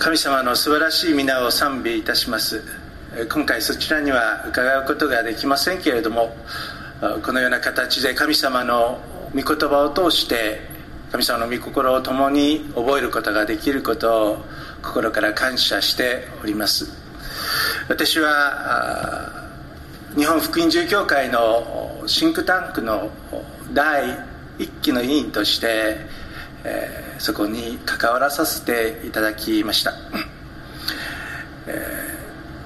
神様の素晴らしい皆を賛美いたします。今回そちらには伺うことができませんけれどもこのような形で神様の御言葉を通して神様の御心を共に覚えることができることを心から感謝しております。私は日本福音住教会のシンクタンクの第一期の委員としてえー、そこに関わらさせていただきました、え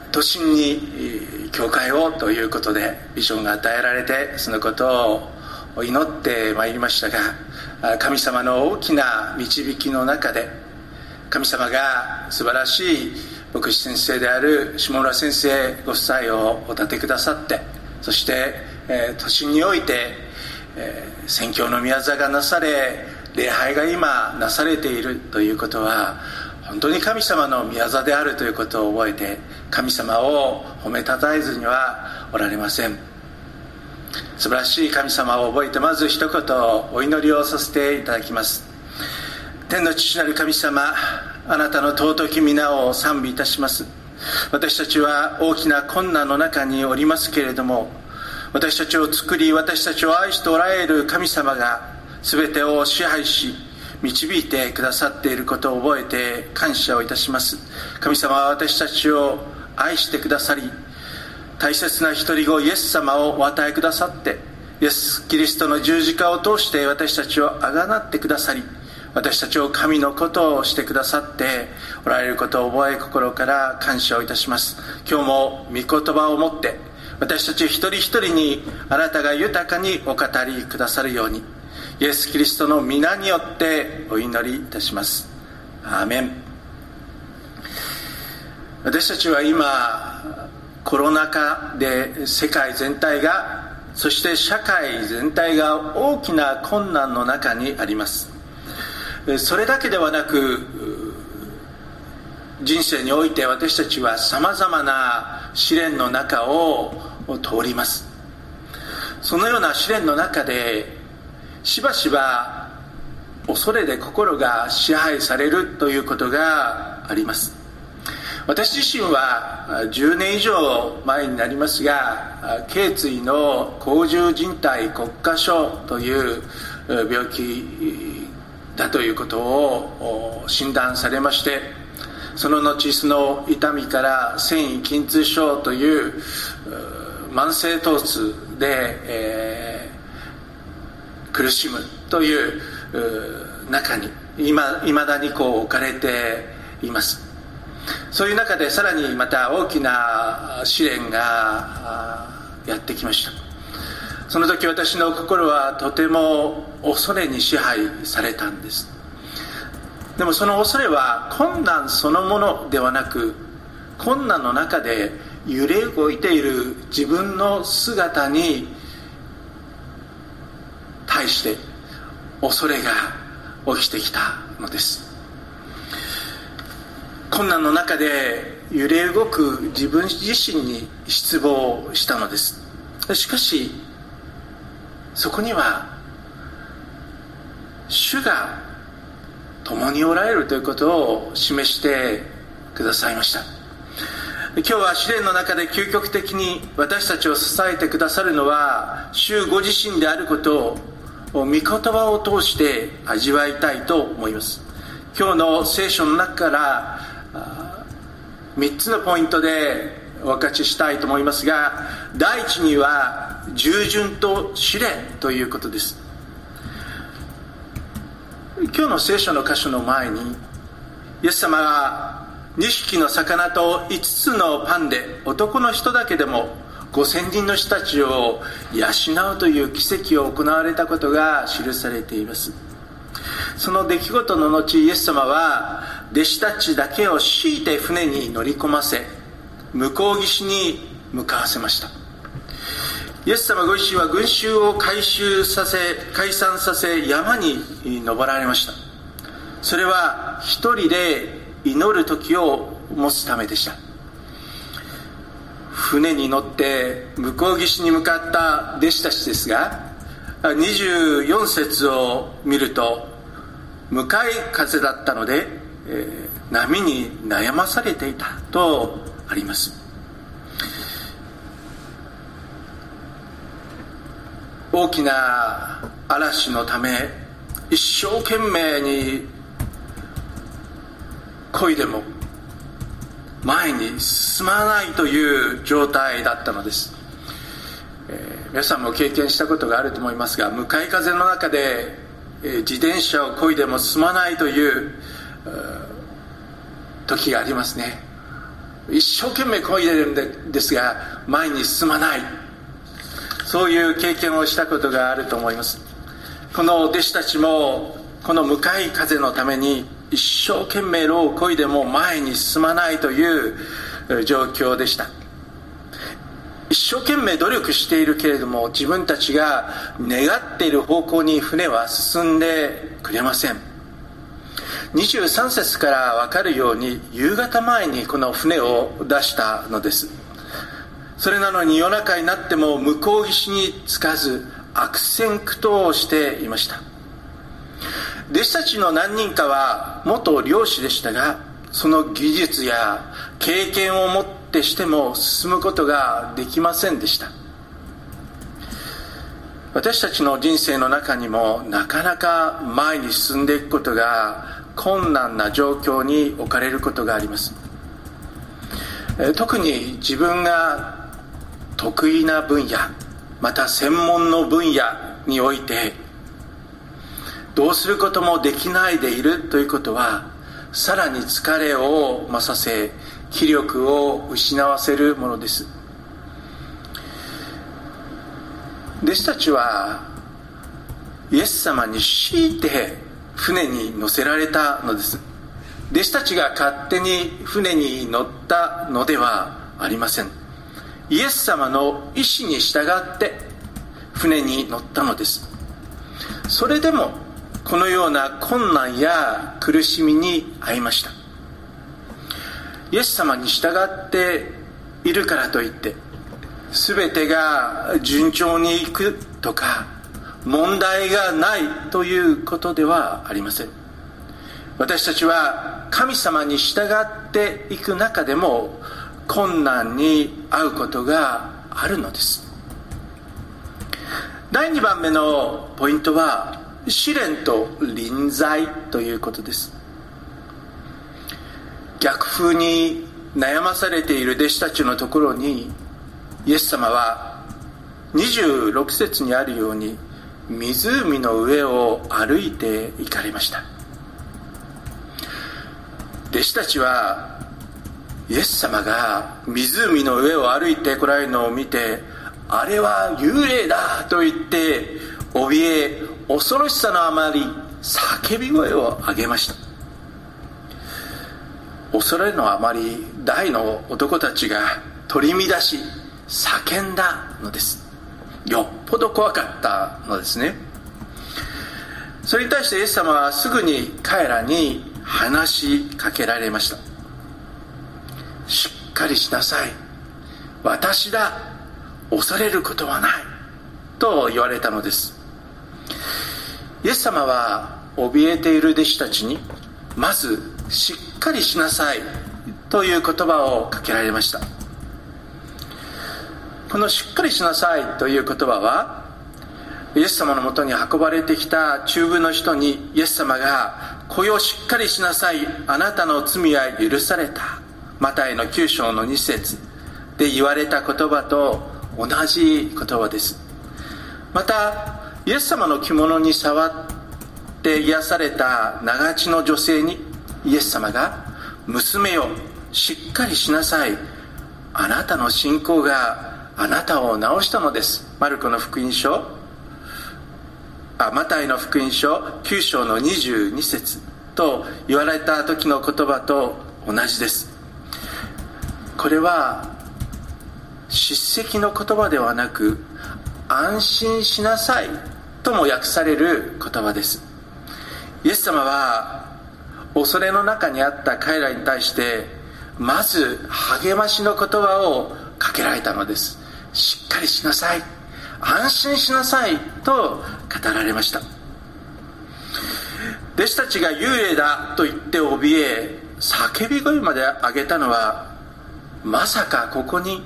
ー、都心に教会をということでビジョンが与えられてそのことを祈ってまいりましたが神様の大きな導きの中で神様が素晴らしい牧師先生である下村先生ご夫妻をお立てくださってそして、えー、都心において、えー、宣教の宮座がなされ礼拝が今なされているということは本当に神様の宮座であるということを覚えて神様を褒めたたえずにはおられません。素晴らしい神様を覚えてまず一言お祈りをさせていただきます。天の父なる神様あなたの尊き皆を賛美いたします。私たちは大きな困難の中におりますけれども私たちを作り私たちを愛しておられる神様が全てを支配し導いてくださっていることを覚えて感謝をいたします。神様は私たちを愛してくださり大切な一人子イエス様をお与えくださってイエス・キリストの十字架を通して私たちをあがなってくださり私たちを神のことをしてくださっておられることを覚え心から感謝をいたします。今日も御言葉を持って私たち一人一人にあなたが豊かにお語りくださるように。イエス・キリストの皆によってお祈りいたします。アーメン。私たちは今コロナ禍で世界全体がそして社会全体が大きな困難の中にあります。それだけではなく人生において私たちはさまざまな試練の中を通ります。そのような試練の中でしばしば恐れで心が支配されるということがあります。私自身は10年以上前になりますが頸椎の甲状靭帯骨化症という病気だということを診断されましてその後その痛みから繊維筋痛症という慢性疼痛で、えー苦しむという中にいまだにこう置かれています。そういう中でさらにまた大きな試練がやってきました。その時私の心はとても恐れに支配されたんです。でもその恐れは困難そのものではなく困難の中で揺れ動いている自分の姿に対して恐れが起きてきたのです。困難の中で揺れ動く自分自身に失望したのです。しかしそこには主が共におられるということを示してくださいました。今日は試練の中で究極的に私たちを支えてくださるのは主ご自身であることを御言葉を通して味わいたいと思います。今日の聖書の中から3つのポイントでお分かちしたいと思いますが第一には従順と試練ということです。今日の聖書の箇所の前にイエス様が2匹の魚と5つのパンで男の人だけでも5000人の人たちを養うという奇跡を行われたことが記されています。その出来事の後イエス様は弟子たちだけを強いて船に乗り込ませ向こう岸に向かわせました。イエス様ご自身は群衆を回収させ解散させ山に登られました。それは一人で祈る時を持つためでした。船に乗って向こう岸に向かった弟子たちですが24節を見ると向かい風だったのでえー、波に悩まされていたとあります。大きな嵐のため一生懸命に漕いでも前に進まないという状態だったのです、えー、皆さんも経験したことがあると思いますが向かい風の中で、えー、自転車を漕いでも進まないという時がありますね。一生懸命漕いでるんですが前に進まない。そういう経験をしたことがあると思います。この弟子たちもこの向かい風のために一生懸命労をこいでも前に進まないという状況でした。一生懸命努力しているけれども自分たちが願っている方向に船は進んでくれません。23節から分かるように夕方前にこの船を出したのです。それなのに夜中になっても向こう岸に着かず悪戦苦闘していました。弟子たちの何人かは元漁師でしたがその技術や経験をもってしても進むことができませんでした。私たちの人生の中にもなかなか前に進んでいくことが困難な状況に置かれることがあります。特に自分が得意な分野また専門の分野においてどうすることもできないでいるということはさらに疲れを増させ気力を失わせるものです。弟子たちはイエス様に強いて船に乗せられたのです。弟子たちが勝手に船に乗ったのではありません。イエス様の意志に従って船に乗ったのです。それでもこのような困難や苦しみに遭いました。イエス様に従っているからといって全てが順調にいくとか問題がないということではありません。私たちは神様に従っていく中でも困難に遭うことがあるのです。第2番目のポイントは試練と臨在ということです。逆風に悩まされている弟子たちのところにイエス様は26節にあるように湖の上を歩いて行かれました。弟子たちはイエス様が湖の上を歩いてこられるのを見てあれは幽霊だと言って怯え恐ろしさのあまり叫び声を上げました。恐れのあまり大の男たちが取り乱し叫んだのです。よっぽど怖かったのですね。それに対してイエス様はすぐに彼らに話しかけられました。しっかりしなさい。私だ。恐れることはない。と言われたのです。イエス様は怯えている弟子たちにまずしっかりしなさいという言葉をかけられました。このしっかりしなさいという言葉はイエス様のもとに運ばれてきた中部の人にイエス様が「子をしっかりしなさいあなたの罪は許された」マタイの9章の2節で言われた言葉と同じ言葉です。またイエス様の着物に触って癒された長地の女性にイエス様が「娘よしっかりしなさい。あなたの信仰があなたを治したのです」マルコの福音書。あマタイの福音書9章の22節と言われた時の言葉と同じです。これは叱責の言葉ではなく安心しなさい。とも訳される言葉です。イエス様は恐れの中にあった彼らに対してまず励ましの言葉をかけられたのです。しっかりしなさい。安心しなさい。と語られました。弟子たちが幽霊だと言って怯え叫び声まで上げたのはまさかここに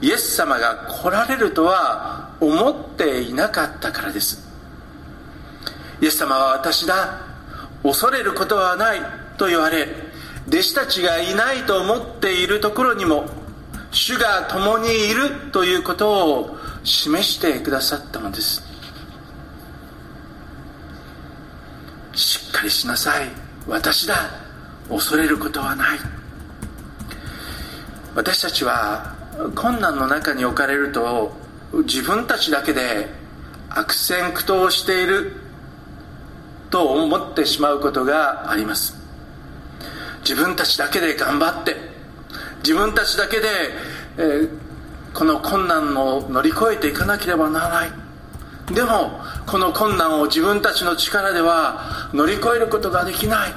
イエス様が来られるとは思っていなかったからです。イエス様は私だ。恐れることはない。と言われ弟子たちがいないと思っているところにも主が共にいる。ということを示してくださったのです。しっかりしなさい。私だ。恐れることはない。私たちは困難の中に置かれると自分たちだけで悪戦苦闘している。と思ってしまうことがあります。自分たちだけで頑張って自分たちだけで、えー、この困難を乗り越えていかなければならない。でもこの困難を自分たちの力では乗り越えることができない。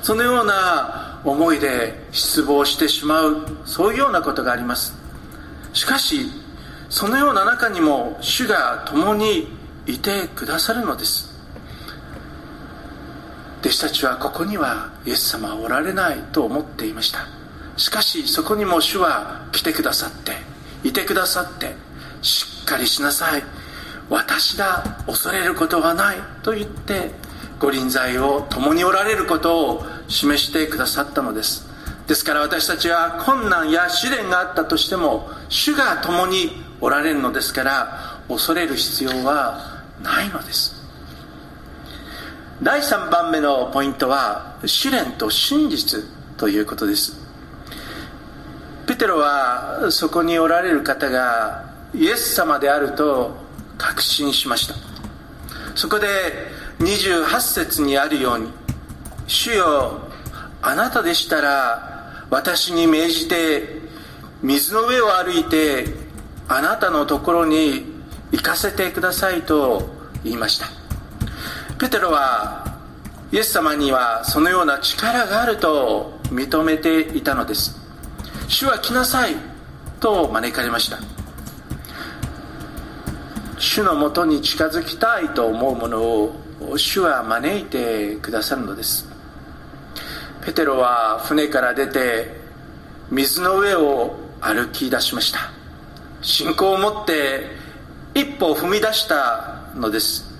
そのような思いで失望してしまうそういうようなことがあります。しかしそのような中にも主が共にいてくださるのです。弟子たちはここにはイエス様はおられないと思っていました。しかしそこにも主は来てくださっていてくださってしっかりしなさい。私だ恐れることはないと言って御臨在を共におられることを示してくださったのです。ですから私たちは困難や試練があったとしても主が共におられるのですから恐れる必要はないのです。第3番目のポイントは試練と真実ということです。ペテロはそこにおられる方がイエス様であると確信しました。そこで28節にあるように「主よあなたでしたら私に命じて水の上を歩いてあなたのところに行かせてください」と言いました。ペテロはイエス様にはそのような力があると認めていたのです。主は来なさいと招かれました。主のもとに近づきたいと思う者を主は招いてくださるのです。ペテロは船から出て水の上を歩き出しました。信仰を持って一歩踏み出したのです。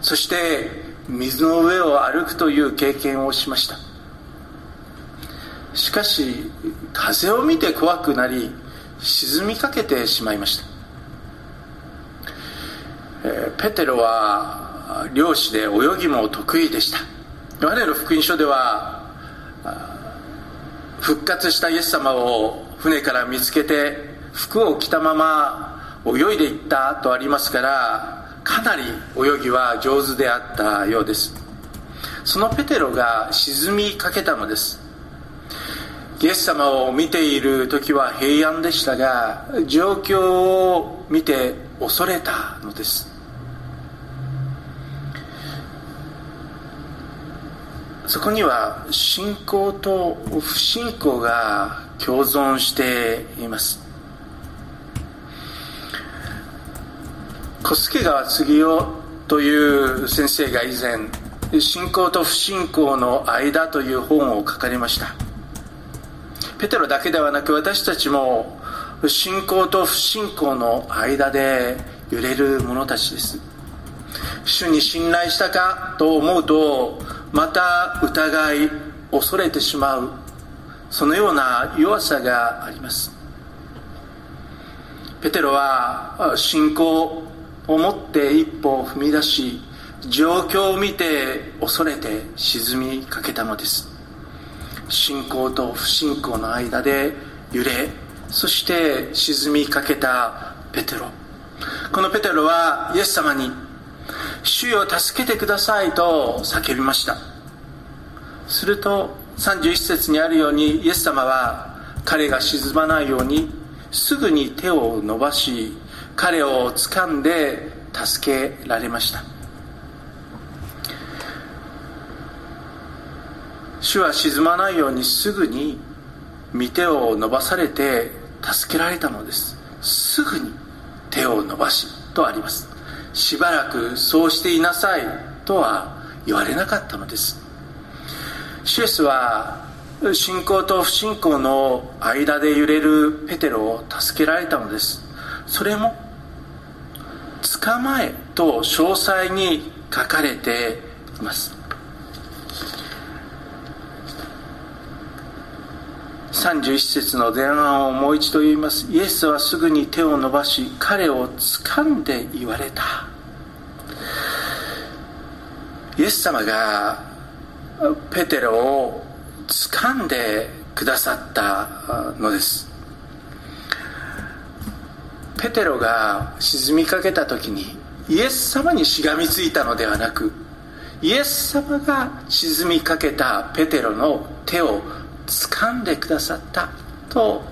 そして水の上を歩くという経験をしました。しかし風を見て怖くなり沈みかけてしまいました、えー、ペテロは漁師で泳ぎも得意でした。ヨハネの福音書では復活したイエス様を船から見つけて服を着たまま泳いでいったとありますからかなり泳ぎは上手であったようです。そのペテロが沈みかけたのです。イエス様を見ている時は平安でしたが状況を見て恐れたのです。そこには信仰と不信仰が共存しています。小助川杉夫という先生が以前信仰と不信仰の間という本を書かれました。ペテロだけではなく私たちも信仰と不信仰の間で揺れる者たちです。主に信頼したかと思うとまた疑い恐れてしまう。そのような弱さがあります。ペテロは信仰を持って一歩を踏み出し状況を見て恐れて沈みかけたのです。信仰と不信仰の間で揺れそして沈みかけたペテロ。このペテロはイエス様に「主よ助けてください」と叫びました。すると31節にあるようにイエス様は彼が沈まないようにすぐに手を伸ばし彼を掴んで助けられました。主は沈まないようにすぐに御手を伸ばされて助けられたのです。すぐに手を伸ばしとあります。しばらくそうしていなさいとは言われなかったのです。シエスは信仰と不信仰の間で揺れるペテロを助けられたのです。それも捕まえと詳細に書かれています。31節の前半をもう一度言います。イエスはすぐに手を伸ばし彼を掴んで言われた。イエス様がペテロを掴んでくださったのです。ペテロが沈みかけた時にイエス様にしがみついたのではなくイエス様が沈みかけたペテロの手を掴んでくださったと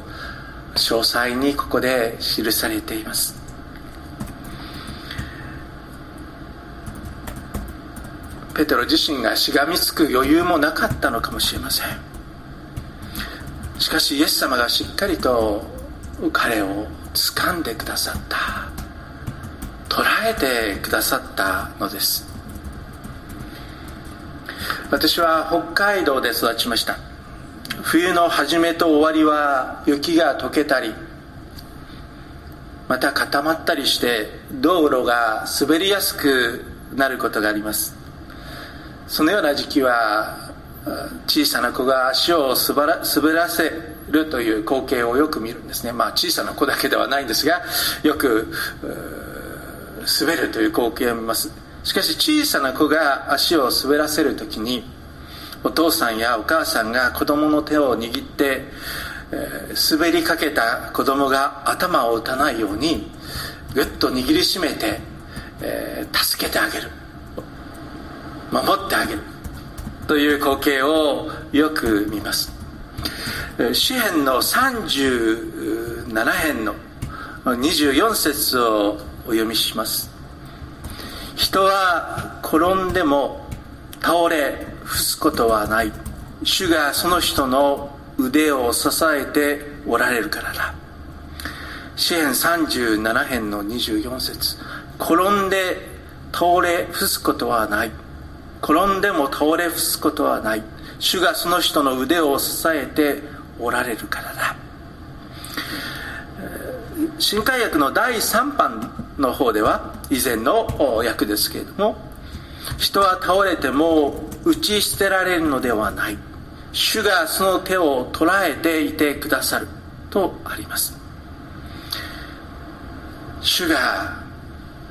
詳細にここで記されています。ペテロ自身がしがみつく余裕もなかったのかもしれません。しかしイエス様がしっかりと彼を掴んでくださった。捉えてくださったのです。私は北海道で育ちました。冬の初めと終わりは雪が溶けたりまた固まったりして道路が滑りやすくなることがあります。そのような時期は小さな子が足を滑ら滑らせるという光景をよく見るんですね。まあ小さな子だけではないんですがよく滑るという光景を見ます。しかし小さな子が足を滑らせる時にお父さんやお母さんが子供の手を握って、えー、滑りかけた子供が頭を打たないようにぐっと握りしめて、えー、助けてあげる。守ってあげる。という光景をよく見ます。詩篇の37編の24節をお読みします。人は転んでも倒れ伏すことはない。主がその人の腕を支えておられるからだ。詩篇37編の24節。転んで倒れ伏すことはない。転んでも倒れ伏すことはない。主がその人の腕を支えておられるからだ。新海訳の第3版の方では以前の訳ですけれども人は倒れても打ち捨てられるのではない。主がその手を捉えていてくださる。とあります。主が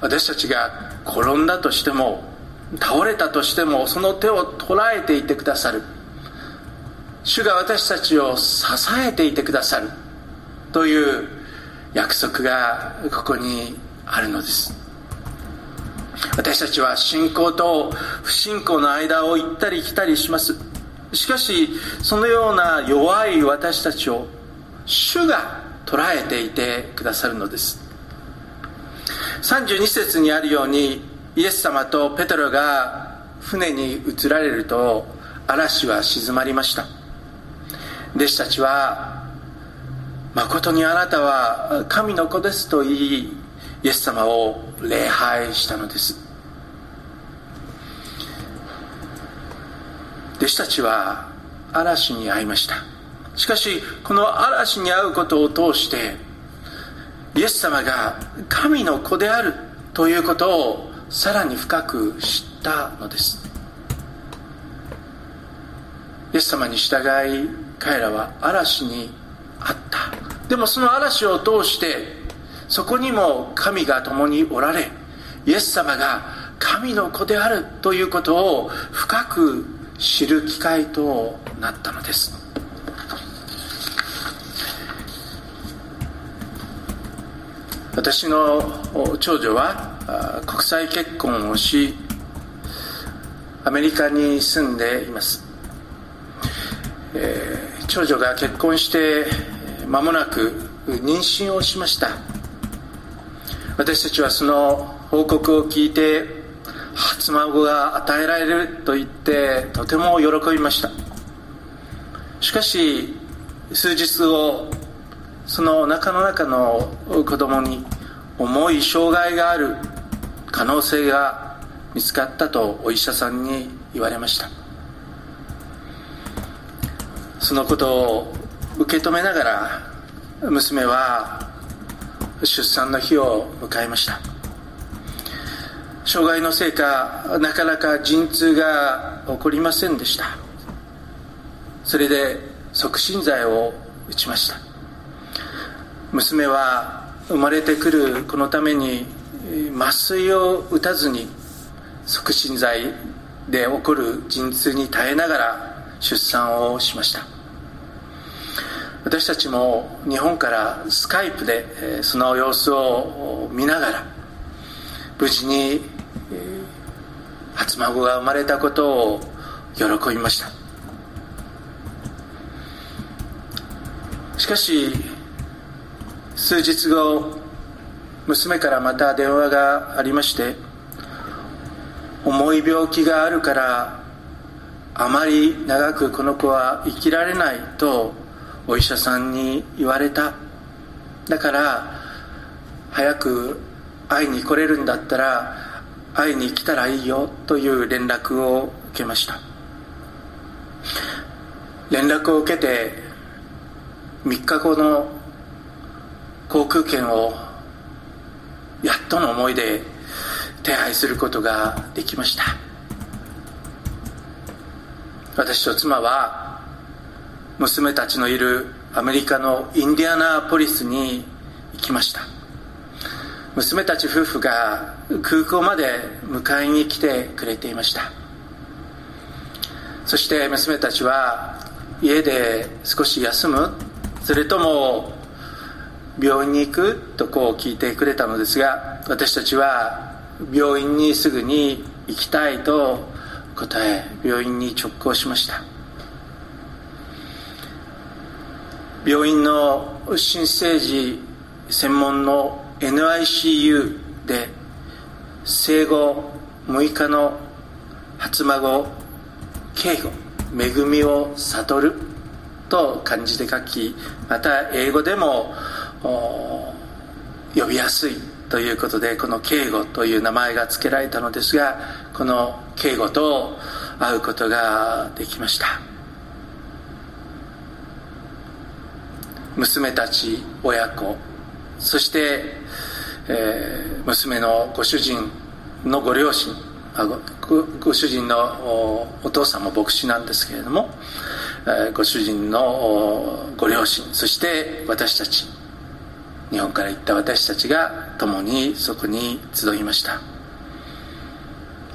私たちが転んだとしても倒れたとしてもその手を捉えていてくださる。主が私たちを支えていてくださる。という約束がここにあるのです。私たちは信仰と不信仰の間を行ったり来たりします。しかしそのような弱い私たちを主が捉えていてくださるのです。32節にあるようにイエス様とペテロが船に移られると嵐は静まりました。弟子たちは誠にあなたは神の子ですと言いイエス様を礼拝したのです。弟子たちは嵐に遭いました。しかしこの嵐に遭うことを通してイエス様が神の子であるということをさらに深く知ったのです。イエス様に従い彼らは嵐にあった。でもその嵐を通してそこにも神が共におられイエス様が神の子であるということを深く知る機会となったのです。私の長女は国際結婚をしアメリカに住んでいます、えー、長女が結婚して間もなく妊娠をしました。私たちはその報告を聞いて初孫が与えられると言ってとても喜びました。しかし数日後そのお腹の中の子供に重い障害がある可能性が見つかったとお医者さんに言われました。そのことを受け止めながら娘は出産の日を迎えました。障害のせいかなかなか陣痛が起こりませんでした。それで促進剤を打ちました。娘は生まれてくる子のために麻酔を打たずに促進剤で起こる陣痛に耐えながら出産をしました。私たちも日本からスカイプでその様子を見ながら無事に初孫が生まれたことを喜びました。しかし数日後娘からまた電話がありまして重い病気があるからあまり長くこの子は生きられないとお医者さんに言われた。だから早く会いに来れるんだったら会いに来たらいいよという連絡を受けました。連絡を受けて3日後の航空券をやっとの思いで手配することができました。私と妻は娘たちのいるアメリカのインディアナポリスに行きました。娘たち夫婦が空港まで迎えに来てくれていました。そして娘たちは家で少し休む。それとも病院に行くとこう聞いてくれたのですが私たちは病院にすぐに行きたいと答え病院に直行しました。病院の新生児専門の NICU で生後6日の初孫敬語恵みを悟ると漢字で書きまた英語でも呼びやすいということでこの敬語という名前が付けられたのですがこの敬語と会うことができました。娘たち親子そして、えー、娘のご主人のご両親ごご主人のお父さんも牧師なんですけれども、えー、ご主人のご両親そして私たち日本から行った私たちが共にそこに集いました。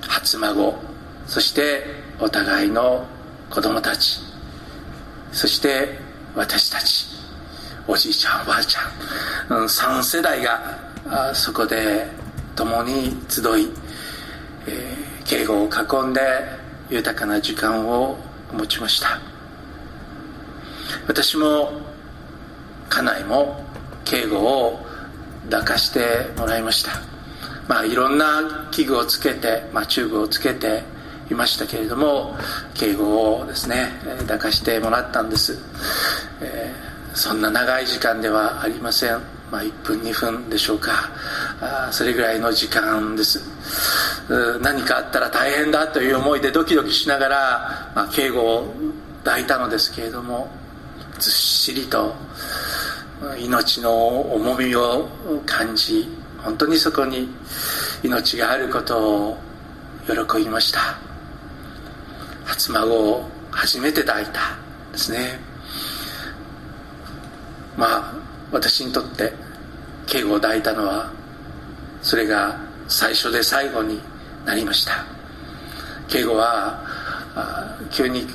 初孫そしてお互いの子供たちそして私たち。おじいちゃんおばあちゃん、うん、3世代がそこで共に集い、えー、敬語を囲んで豊かな時間を持ちました。私も家内も敬語を抱かしてもらいました。まあいろんな器具をつけて、まあ、チューブをつけていましたけれども敬語をですね抱かしてもらったんです、えーそんな長い時間ではありません、まあ、1分2分でしょうか。あそれぐらいの時間です。何かあったら大変だという思いでドキドキしながら、まあ、敬語を抱いたのですけれどもずっしりと命の重みを感じ本当にそこに命があることを喜びました。初孫を初めて抱いたですね。まあ私にとって敬語を抱いたのはそれが最初で最後になりました。敬語は急に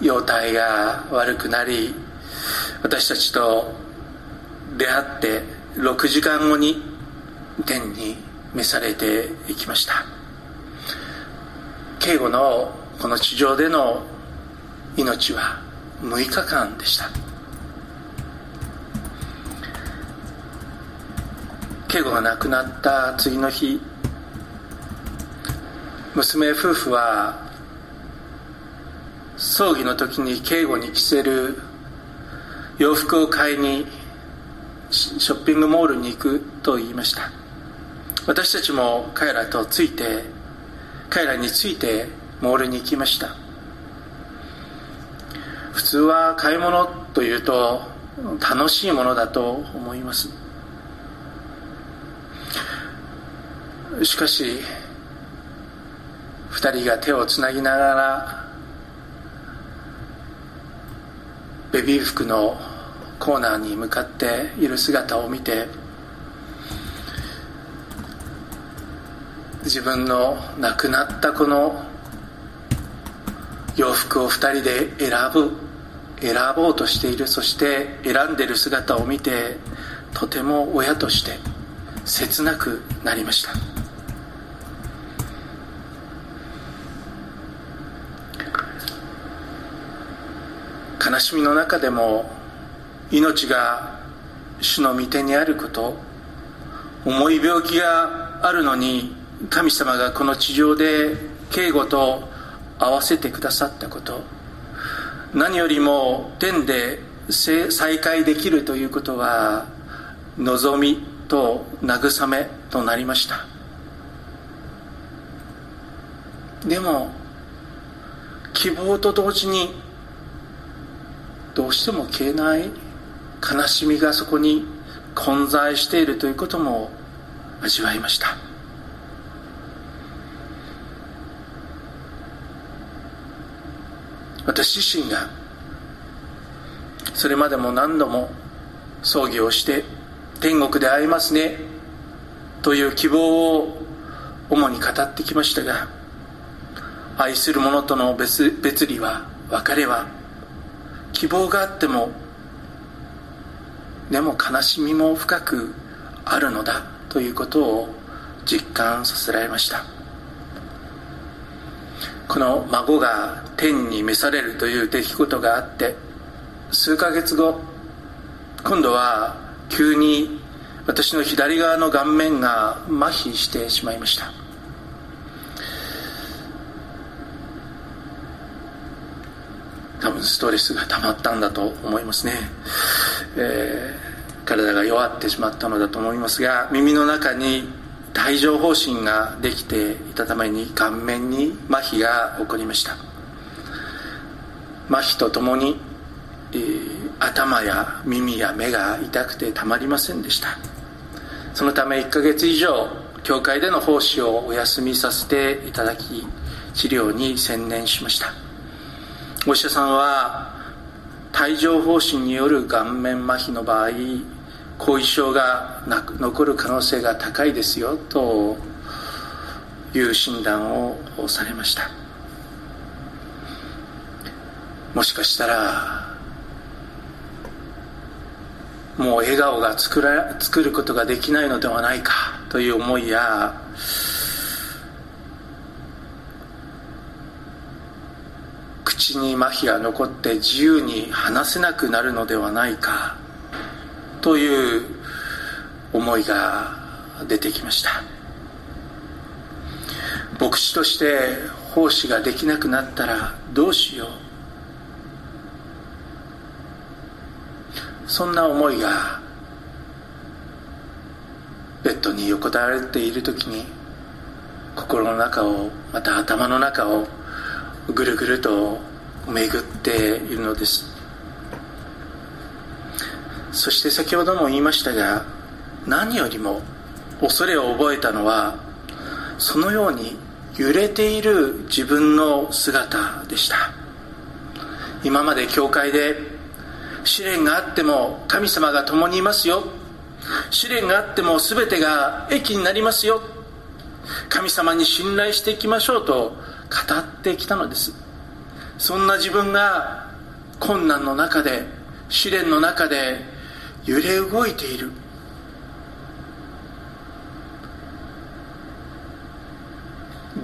容体が悪くなり私たちと出会って6時間後に天に召されていきました。敬語のこの地上での命は6日間でした。敬語が亡くなった次の日娘夫婦は葬儀の時に敬語に着せる洋服を買いにショッピングモールに行くと言いました。私たちも彼らとついて彼らについてモールに行きました。普通は買い物というと楽しいものだと思います。しかし二人が手をつなぎながらベビー服のコーナーに向かっている姿を見て自分の亡くなった子の洋服を二人で選ぶ選ぼうとしているそして選んでいる姿を見てとても親として切なくなりました。悲しみの中でも命が主の御手にあること重い病気があるのに神様がこの地上で警護と合わせてくださったこと何よりも天で再会できるということは望みと慰めとなりました。でも希望と同時にどうしても消えない悲しみがそこに混在しているということも味わいました。私自身がそれまでも何度も葬儀をして天国で会いますねという希望を主に語ってきましたが愛する者との別別離は別れは希望があってもでも悲しみも深くあるのだということを実感させられました。この孫が天に召されるという出来事があって数ヶ月後今度は急に私の左側の顔面が麻痺してしまいました。多分ストレスが溜まったんだと思いますね、えー、体が弱ってしまったのだと思いますが耳の中に帯状疱疹ができていたために顔面に麻痺が起こりました。麻痺とともに、えー、頭や耳や目が痛くてたまりませんでした。そのため1ヶ月以上教会での奉仕をお休みさせていただき治療に専念しました。お医者さんは帯状疱疹による顔面麻痺の場合後遺症が残る可能性が高いですよという診断をされました。もしかしたらもう笑顔が作ら作ることができないのではないかという思いや口に麻痺が残って自由に話せなくなるのではないかという思いが出てきました。牧師として奉仕ができなくなったらどうしよう。そんな思いがベッドに横たわれている時に心の中をまた頭の中をぐるぐると巡っているのです。そして先ほども言いましたが何よりも恐れを覚えたのはそのように揺れている自分の姿でした。今まで教会で試練があっても神様が共にいますよ。試練があっても全てが益になりますよ。神様に信頼していきましょうと語ってきたのです。そんな自分が困難の中で試練の中で揺れ動いている。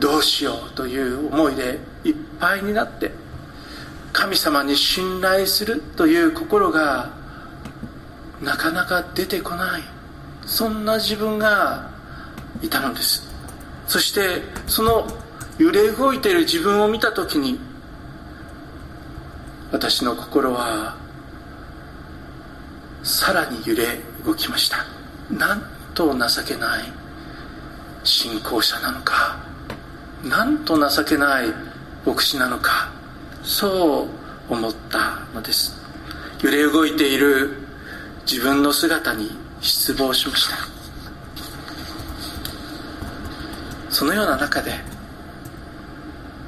どうしようという思いでいっぱいになって神様に信頼するという心がなかなか出てこない。そんな自分がいたのです。そしてその揺れ動いている自分を見た時に私の心はさらに揺れ動きました。なんと情けない信仰者なのか。なんと情けない牧師なのか。そう思ったのです。揺れ動いている自分の姿に失望しました。そのような中で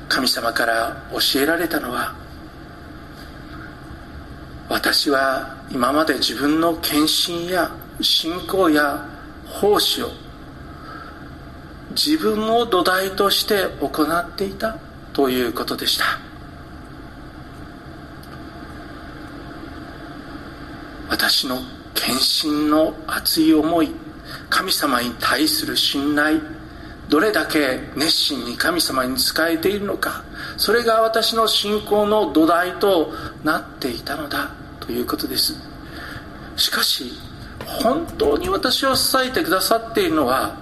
神様から教えられたのは私は今まで自分の献身や信仰や奉仕を自分を土台として行っていたということでした。私の献身の熱い思い神様に対する信頼どれだけ熱心に神様に仕えているのかそれが私の信仰の土台となっていたのだということです。しかし本当に私を支えてくださっているのは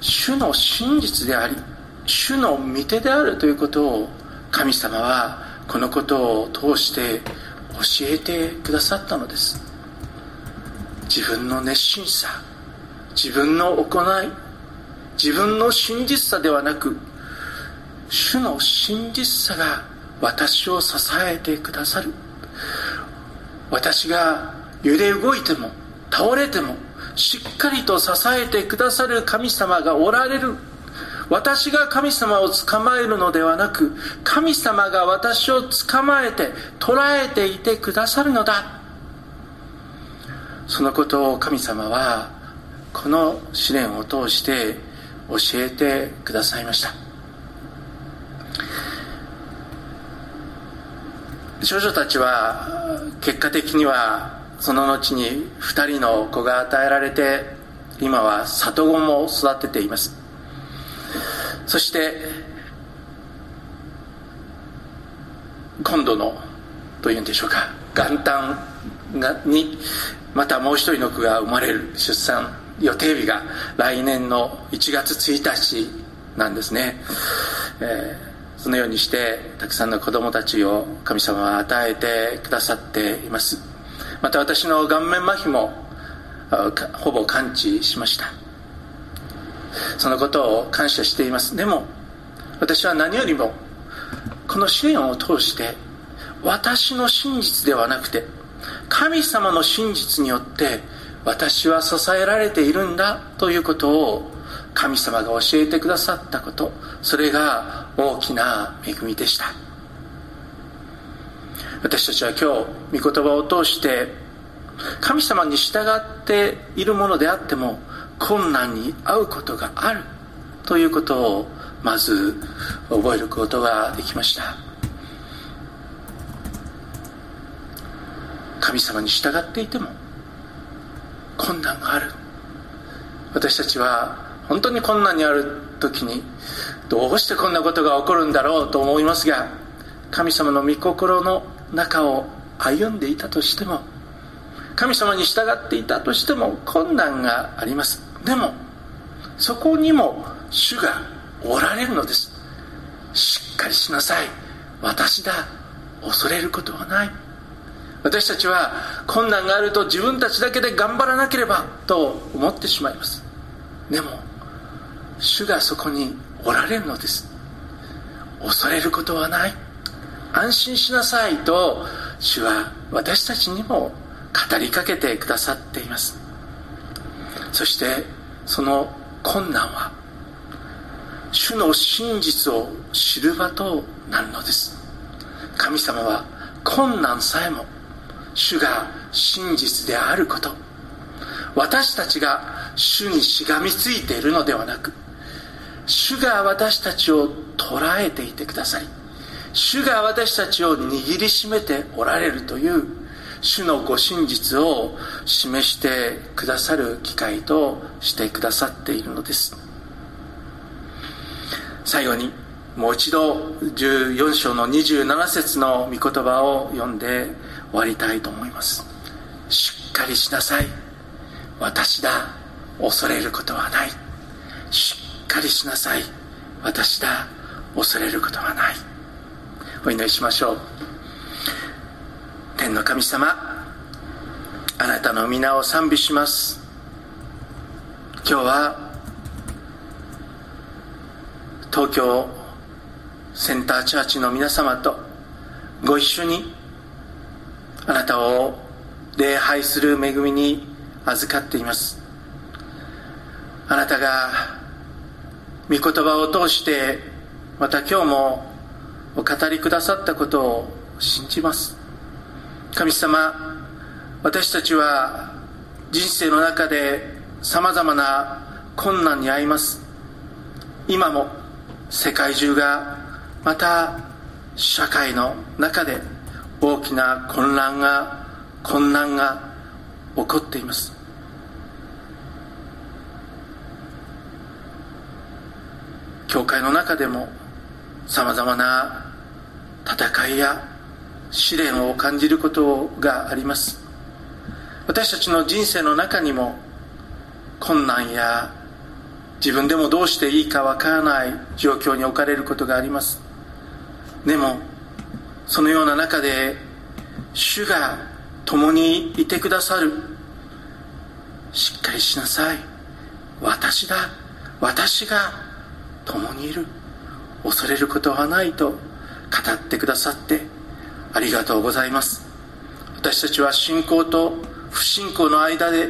主の真実であり主の御手であるということを神様はこのことを通して教えてくださったのです。自分の熱心さ自分の行い自分の真実さではなく主の真実さが私を支えてくださる。私が揺れ動いても倒れてもしっかりと支えてくださる神様がおられる。私が神様を捕まえるのではなく神様が私を捕まえて捉えていてくださるのだ。そのことを神様はこの試練を通して教えてくださいました。少女たちは結果的にはその後に2人の子が与えられて今は里子も育てています。そして今度のというんでしょうか元旦にまたもう一人の子が生まれる出産。予定日が来年の1月1日なんですね、えー、そのようにしてたくさんの子供たちを神様は与えてくださっています。また私の顔面麻痺もほぼ完治しました。そのことを感謝しています。でも私は何よりもこの支援を通して私の真実ではなくて神様の真実によって私は支えられているんだということを神様が教えてくださったこと。それが大きな恵みでした。私たちは今日御言葉を通して神様に従っているものであっても困難に遭うことがあるということをまず覚えることができました。神様に従っていても困難がある。私たちは本当に困難にある時にどうしてこんなことが起こるんだろうと思いますが神様の御心の中を歩んでいたとしても神様に従っていたとしても困難があります。でもそこにも主がおられるのです。しっかりしなさい。私だ。恐れることはない。私たちは困難があると自分たちだけで頑張らなければと思ってしまいます。でも主がそこにおられるのです。恐れることはない。安心しなさいと主は私たちにも語りかけてくださっています。そしてその困難は主の真実を知る場となるのです。神様は困難さえも主が真実であること。私たちが主にしがみついているのではなく主が私たちを捉えていてくださり主が私たちを握りしめておられるという主のご真実を示してくださる機会としてくださっているのです。最後にもう一度14章の27節の御言葉を読んで終わりたいと思います。しっかりしなさい。私だ。恐れることはない。しっかりしなさい。私だ。恐れることはない。お祈りしましょう。天の神様あなたの皆を賛美します。今日は東京センターチャーチの皆様とご一緒にあなたを礼拝する恵みに預かっています。あなたが御言葉を通してまた今日もお語りくださったことを信じます。神様私たちは人生の中でさまざまな困難に遭います。今も世界中がまた社会の中で大きな混乱が困難が起こっています。教会の中でもさまざまな戦いや試練を感じることがあります。私たちの人生の中にも困難や自分でもどうしていいかわからない状況に置かれることがあります。でもそのような中で主が共にいてくださる。しっかりしなさい。私だ。私が共にいる。恐れることはないと語ってくださって。ありがとうございます。私たちは信仰と不信仰の間で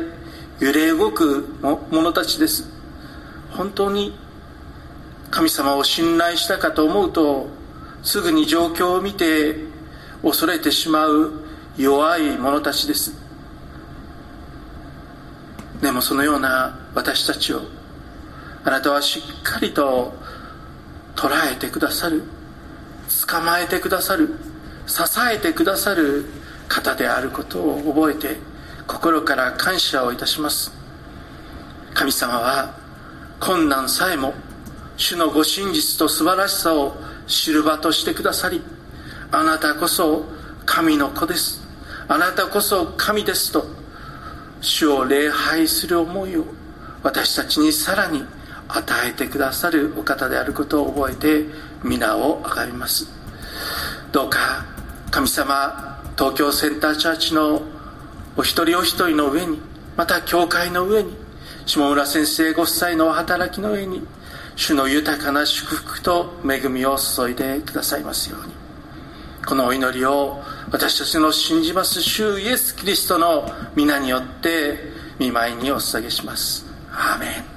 揺れ動く者たちです。本当に神様を信頼したかと思うとすぐに状況を見て恐れてしまう弱い者たちです。でもそのような私たちをあなたはしっかりと捉えてくださる捕まえてくださる支えてくださる方であることを覚えて心から感謝をいたします。神様は困難さえも主のご真実と素晴らしさを知る場としてくださりあなたこそ神の子です。あなたこそ神ですと主を礼拝する思いを私たちにさらに与えてくださるお方であることを覚えて皆をあがみます。どうか神様東京センターチャーチのお一人お一人の上にまた教会の上に下村先生ご夫妻のお働きの上に主の豊かな祝福と恵みを注いでくださいますように。このお祈りを私たちの信じます主イエス・キリストの皆によって見舞いにお捧げします。アーメン。